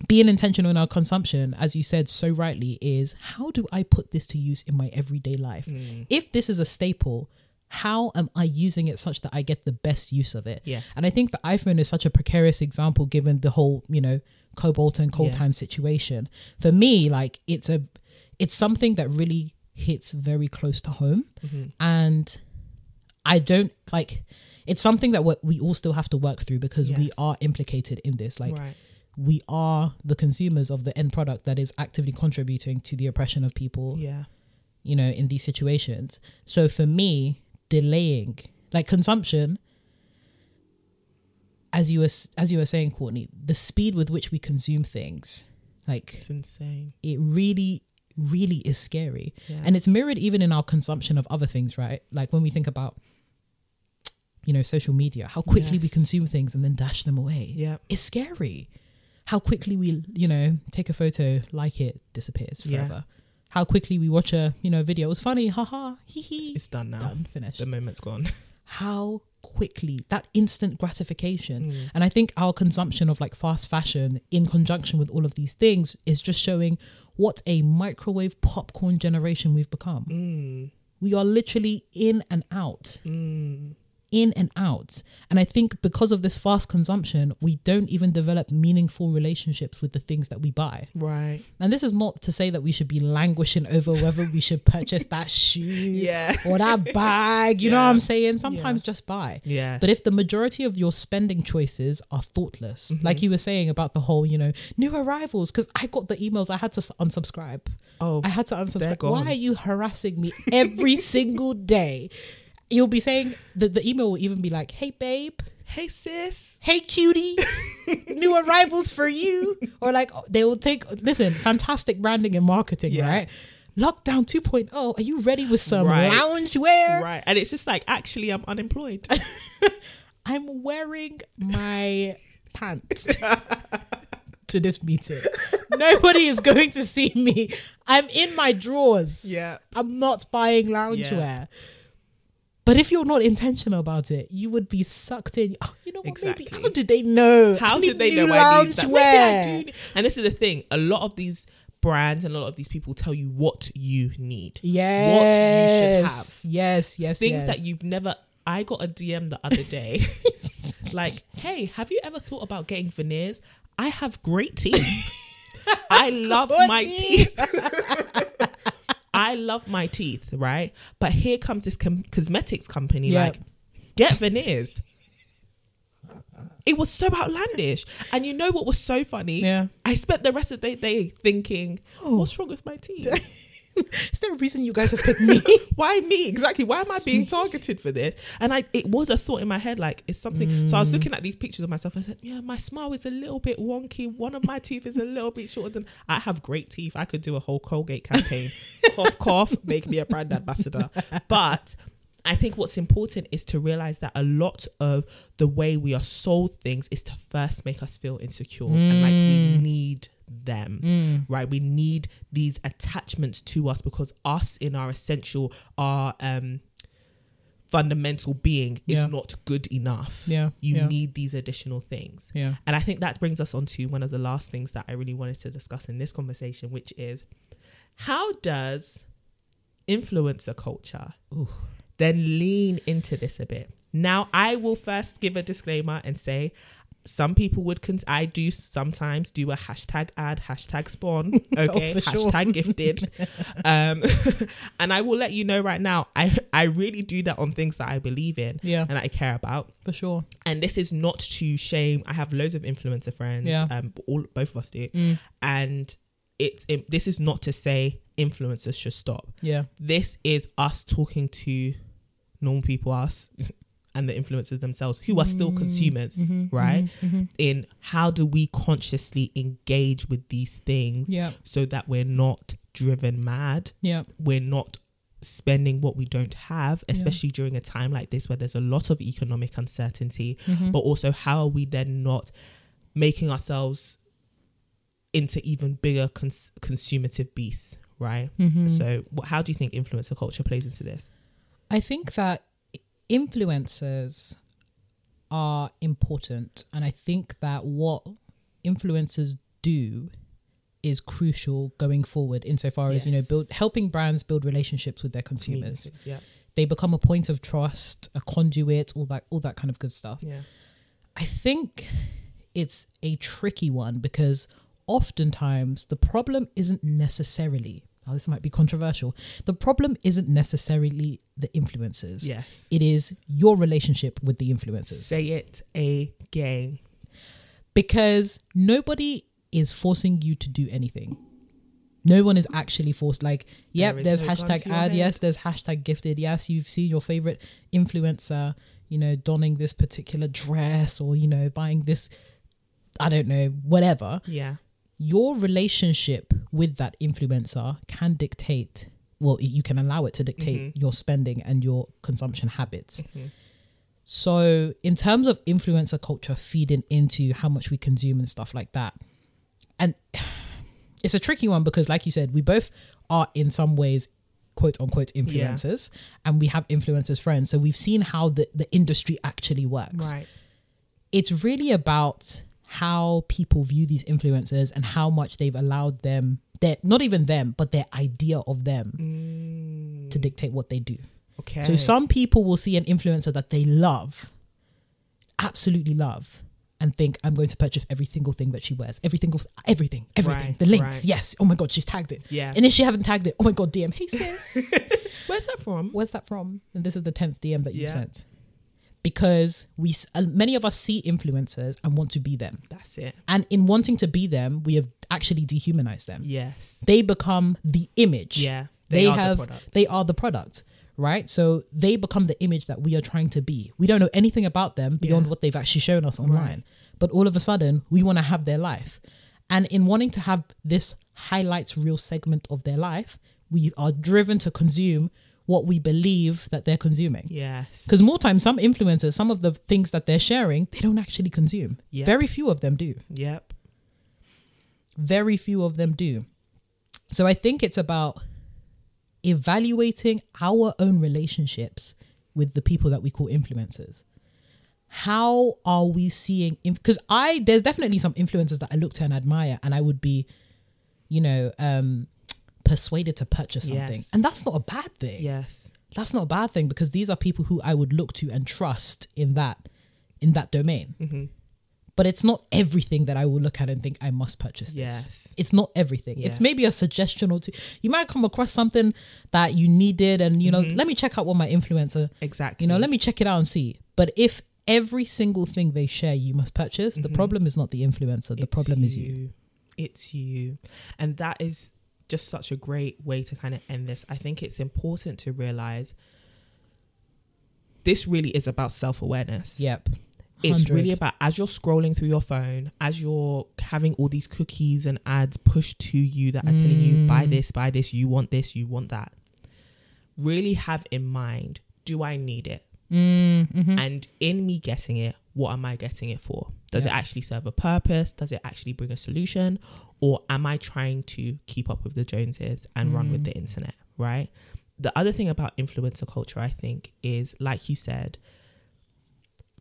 Speaker 2: being intentional in our consumption as you said so rightly is how do i put this to use in my everyday life
Speaker 1: Mm.
Speaker 2: if this is a staple how am i using it such that i get the best use of it
Speaker 1: Yeah.
Speaker 2: and I think the iPhone is such a precarious example given the whole, you know, cobalt and coltan situation. For me, like it's a it's something that really hits very close to home.
Speaker 1: Mm-hmm.
Speaker 2: And I don't like it's something that we we all still have to work through because we are implicated in this. Like
Speaker 1: right.
Speaker 2: we are the consumers of the end product that is actively contributing to the oppression of people
Speaker 1: Yeah.
Speaker 2: you know, in these situations. So for me, delaying like consumption, as you were as you were saying, Courtney, the speed with which we consume things, like
Speaker 1: It's insane.
Speaker 2: it really, really is scary,
Speaker 1: Yeah.
Speaker 2: and it's mirrored even in our consumption of other things, right? Like when we think about, you know, social media, how quickly we consume things and then dash them away.
Speaker 1: Yeah.
Speaker 2: It's scary. How quickly we, you know, take a photo, like it, disappears
Speaker 1: Yeah.
Speaker 2: How quickly we watch a, you know, video. It was funny, haha, hee hee.
Speaker 1: It's done now.
Speaker 2: Done, finished.
Speaker 1: The moment's gone.
Speaker 2: How quickly, that instant gratification. Mm. And I think our consumption of like fast fashion in conjunction with all of these things is just showing what a microwave popcorn generation we've become. Mm. We are literally in and out. Mm. In and out. And I think because of this fast consumption, we don't even develop meaningful relationships with the things that we buy.
Speaker 1: Right.
Speaker 2: And this is not to say that we should be languishing over whether we should purchase that shoe
Speaker 1: Yeah.
Speaker 2: or that bag. You know what I'm saying? Sometimes just buy.
Speaker 1: Yeah.
Speaker 2: But if the majority of your spending choices are thoughtless, mm-hmm. like you were saying about the whole, you know, new arrivals, because I got the emails, I had to unsubscribe.
Speaker 1: Oh,
Speaker 2: I had to unsubscribe. Why are you harassing me every single day? You'll be saying that the email will even be like, hey, babe,
Speaker 1: hey sis.
Speaker 2: hey cutie new arrivals for you or like they will take listen fantastic branding and marketing
Speaker 1: Yeah.
Speaker 2: right lockdown 2.0 are you ready with some
Speaker 1: Right.
Speaker 2: lounge wear
Speaker 1: Right. And it's just like actually I'm unemployed.
Speaker 2: i'm wearing my pants to this meeting nobody is going to see me i'm in my drawers
Speaker 1: Yeah.
Speaker 2: i'm not buying loungewear but if you're not intentional about it, you would be sucked in. Oh, you know what? Maybe
Speaker 1: Exactly.
Speaker 2: how did they know?
Speaker 1: How did they know I need that? Maybe I do. And this is the thing. A lot of these brands and a lot of these people tell you what you need.
Speaker 2: Yes. What you should have. Yes, yes,
Speaker 1: Things
Speaker 2: yes.
Speaker 1: that you've never I got a DM the other day. like, hey, have you ever thought about getting veneers? I have great teeth. I love my teeth. I love my teeth, right? But here comes this com- cosmetics company
Speaker 2: Yeah.
Speaker 1: like, get veneers. It was so outlandish. And you know what was so funny?
Speaker 2: Yeah.
Speaker 1: I spent the rest of the day thinking,
Speaker 2: Oh.
Speaker 1: what's wrong with my teeth?
Speaker 2: Is there a reason you guys have picked me?
Speaker 1: Why me? Exactly. Why am I being targeted for this? And I it was a thought in my head, like it's something. So I was looking at these pictures of myself. I said, Yeah, my smile is a little bit wonky. One of my teeth is a little bit shorter than I have great teeth. I could do a whole Colgate campaign. cough, cough, make me a brand ambassador. But I think what's important is to realize that a lot of the way we are sold things is to first make us feel insecure and like we mm. need them, right? We need these attachments to us because us in our essential, our um fundamental being is
Speaker 2: Yeah.
Speaker 1: not good enough.
Speaker 2: Yeah,
Speaker 1: You
Speaker 2: yeah.
Speaker 1: need these additional things.
Speaker 2: yeah.
Speaker 1: And I think that brings us on to one of the last things that I really wanted to discuss in this conversation, which is how does influencer culture then lean into this a bit? Now, I will first give a disclaimer and say some people would cons- I do sometimes do a hashtag ad, hashtag spon, okay,
Speaker 2: sure.
Speaker 1: hashtag gifted. um, and I will let you know right now, I, I really do that on things that I believe in
Speaker 2: Yeah.
Speaker 1: and I care about
Speaker 2: For sure.
Speaker 1: and this is not to shame. I have loads of influencer friends.
Speaker 2: Yeah.
Speaker 1: Um, all both of us do,
Speaker 2: Mm.
Speaker 1: and it's it, this is not to say influencers should stop.
Speaker 2: Yeah.
Speaker 1: This is us talking to normal people, us, and the influencers themselves, who are still consumers,
Speaker 2: Mm-hmm.
Speaker 1: right? In how do we consciously engage with these things
Speaker 2: Yeah.
Speaker 1: so that we're not driven mad
Speaker 2: Yeah.
Speaker 1: we're not spending what we don't have, especially during a time like this where there's a lot of economic uncertainty,
Speaker 2: Mm-hmm.
Speaker 1: but also how are we then not making ourselves into even bigger cons- consumative beasts, right?
Speaker 2: Mm-hmm.
Speaker 1: So, what, how do you think influencer culture plays into this?
Speaker 2: I think that influencers are important. And I think that what influencers do is crucial going forward insofar as, you know,
Speaker 1: Yes.
Speaker 2: build helping brands build relationships with their consumers.
Speaker 1: Yeah,
Speaker 2: They become a point of trust, a conduit, all that all that kind of good stuff.
Speaker 1: yeah,
Speaker 2: I think it's a tricky one because oftentimes the problem isn't necessarily, now this might be controversial, the problem isn't necessarily the influencers.
Speaker 1: yes.
Speaker 2: It is your relationship with the influencers.
Speaker 1: Say it again.
Speaker 2: because nobody is forcing you to do anything. No one is actually forced. Like, yep,
Speaker 1: There
Speaker 2: there's
Speaker 1: no
Speaker 2: hashtag ad.
Speaker 1: head.
Speaker 2: Yes, there's hashtag gifted. Yes, you've seen your favorite influencer, you know, donning this particular dress or, you know, buying this, I don't know, whatever.
Speaker 1: Yeah,
Speaker 2: Your relationship with that influencer can dictate, well, you can allow it to dictate
Speaker 1: Mm-hmm.
Speaker 2: your spending and your consumption habits. So, in terms of influencer culture feeding into how much we consume and stuff like that, and it's a tricky one because, like you said, we both are in some ways quote unquote influencers and we have influencers friends. So we've seen how the, the industry actually works.
Speaker 1: Right.
Speaker 2: It's really about how people view these influencers and how much they've allowed them their not even them, but their idea of them mm. to dictate what they do.
Speaker 1: Okay.
Speaker 2: So some people will see an influencer that they love, absolutely love, and think I'm going to purchase every single thing that she wears, every single everything, everything.
Speaker 1: Right,
Speaker 2: the links,
Speaker 1: right.
Speaker 2: yes. Oh my god, she's tagged it.
Speaker 1: Yeah.
Speaker 2: And if she haven't tagged it, oh my god, DM. Hey sis,
Speaker 1: Where's that from?
Speaker 2: where's that from? And this is the tenth DM that you
Speaker 1: Yeah.
Speaker 2: sent. Because we, uh, many of us see influencers and want to be them,
Speaker 1: That's it.
Speaker 2: and in wanting to be them, we have actually dehumanized them.
Speaker 1: Yes.
Speaker 2: They become the image
Speaker 1: Yeah.
Speaker 2: they,
Speaker 1: are the
Speaker 2: have
Speaker 1: product.
Speaker 2: they are the product right so they become the image that we are trying to be we don't know anything about them beyond
Speaker 1: Yeah.
Speaker 2: what they've actually shown us online but all of a sudden we want to have their life and in wanting to have this highlights reel segment of their life we are driven to consume what we believe that they're consuming
Speaker 1: Yes.
Speaker 2: because more times some influencers some of the things that they're sharing they don't actually consume
Speaker 1: Yeah.
Speaker 2: very few of them do
Speaker 1: Yep.
Speaker 2: very few of them do. So I think it's about evaluating our own relationships with the people that we call influencers. How are we seeing? Because I there's definitely some influencers that I look to and admire, and I would be, you know, um, persuaded to purchase something,
Speaker 1: Yes.
Speaker 2: and that's not a bad thing
Speaker 1: Yes.
Speaker 2: that's not a bad thing because these are people who I would look to and trust in that in that domain.
Speaker 1: Mm-hmm.
Speaker 2: But it's not everything that I will look at and think I must purchase this.
Speaker 1: Yes.
Speaker 2: It's not everything. It's maybe a suggestion or two. You might come across something that you needed and you know,
Speaker 1: Mm-hmm.
Speaker 2: let me check out what my influencer,
Speaker 1: Exactly.
Speaker 2: you know, let me check it out and see. But if every single thing they share you must purchase, the problem is not the influencer, the
Speaker 1: Mm-hmm. It's
Speaker 2: problem is you.
Speaker 1: It's you. And that is just such a great way to kind of end this. I think it's important to realize this really is about self awareness.
Speaker 2: Yep.
Speaker 1: It's really about as you're scrolling through your phone, as you're having all these cookies and ads pushed to you that are telling you,
Speaker 2: Mm.
Speaker 1: buy this, buy this, you want this, you want that. Really have in mind, do I need it?
Speaker 2: Mm, mhm.
Speaker 1: And in me getting it, what am I getting it for? Does it actually serve a purpose? Does it actually bring a solution? Or am I trying to keep up with the Joneses and run with
Speaker 2: Mm.
Speaker 1: the internet? Right. The other thing about influencer culture, I think, is like you said,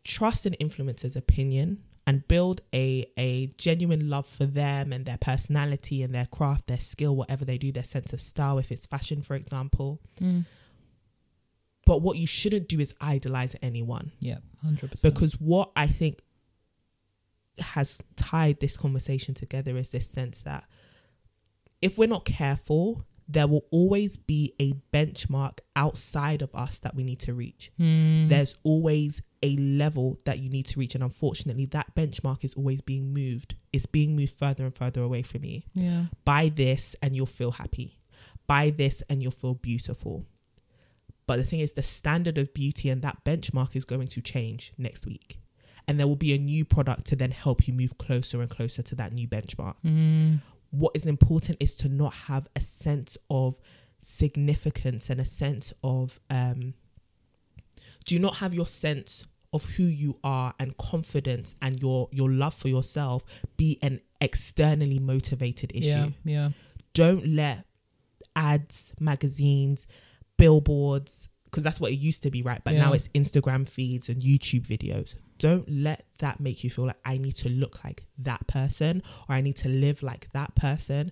Speaker 1: trust an influencer's opinion and build a a genuine love for them and their personality and their craft, their skill, whatever they do, their sense of style, if it's fashion, for example.
Speaker 2: Mm.
Speaker 1: But what you shouldn't do is idolize anyone
Speaker 2: Yep. 100%.
Speaker 1: because what I think has tied this conversation together is this sense that if we're not careful, there will always be a benchmark outside of us that we need to reach.
Speaker 2: Mm.
Speaker 1: There's always a level that you need to reach. And unfortunately, that benchmark is always being moved. It's being moved further and further away from you.
Speaker 2: yeah.
Speaker 1: Buy this and you'll feel happy. Buy this and you'll feel beautiful. But the thing is, the standard of beauty and that benchmark is going to change next week. And there will be a new product to then help you move closer and closer to that new benchmark.
Speaker 2: Mm.
Speaker 1: What is important is to not have a sense of significance and a sense of, um, do not have your sense of who you are and confidence and your your love for yourself be an externally motivated issue
Speaker 2: Yeah. Yeah.
Speaker 1: don't let ads, magazines, billboards, because that's what it used to be, right? But now it's Instagram feeds and YouTube videos. Don't let that make you feel like I need to look like that person or I need to live like that person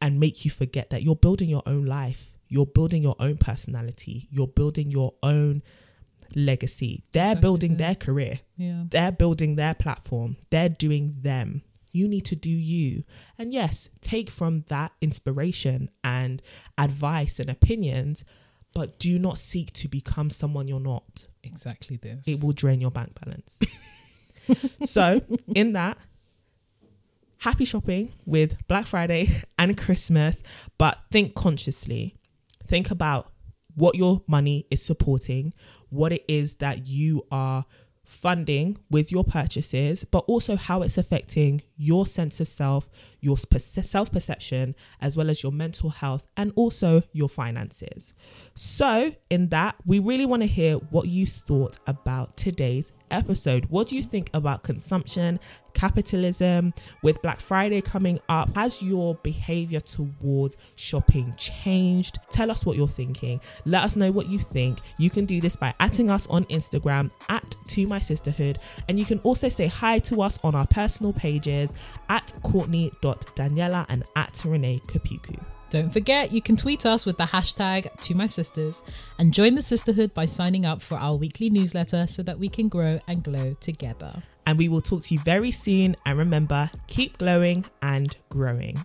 Speaker 1: and make you forget that you're building your own life. You're building your own personality. You're building your own legacy. They're
Speaker 2: Exactly
Speaker 1: building their career
Speaker 2: Yeah.
Speaker 1: they're building their platform they're doing them you need to do you and yes take from that inspiration and advice and opinions but do not seek to become someone you're not?
Speaker 2: Exactly this.
Speaker 1: it will drain your bank balance. So in that happy shopping with black friday and christmas but think consciously. Think about what your money is supporting what it is that you are funding with your purchases but also how it's affecting your sense of self your self perception as well as your mental health and also your finances. So in that we really want to hear what you thought about today's episode. What do you think about consumption capitalism. With Black Friday coming up, has your behavior towards shopping changed? Tell us what you're thinking. Let us know what you think. You can do this by atting us on Instagram at To My Sisterhood, and you can also say hi to us on our personal pages at Courtney.Daniela and at Renee Kapuku.
Speaker 2: Don't forget, you can tweet us with the hashtag to my sisters and join the sisterhood by signing up for our weekly newsletter so that we can grow and glow together.
Speaker 1: And we will talk to you very soon. And remember, keep glowing and growing.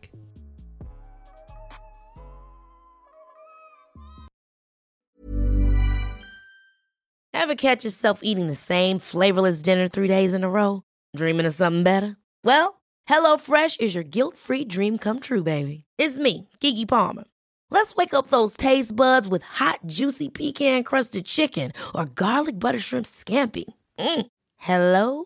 Speaker 3: Ever catch yourself eating the same flavorless dinner three days in a row? Dreaming of something better? Well, HelloFresh is your guilt free dream come true, baby. It's me, Keke Palmer. Let's wake up those taste buds with hot, juicy pecan crusted chicken or garlic butter shrimp scampi. Mm. Hello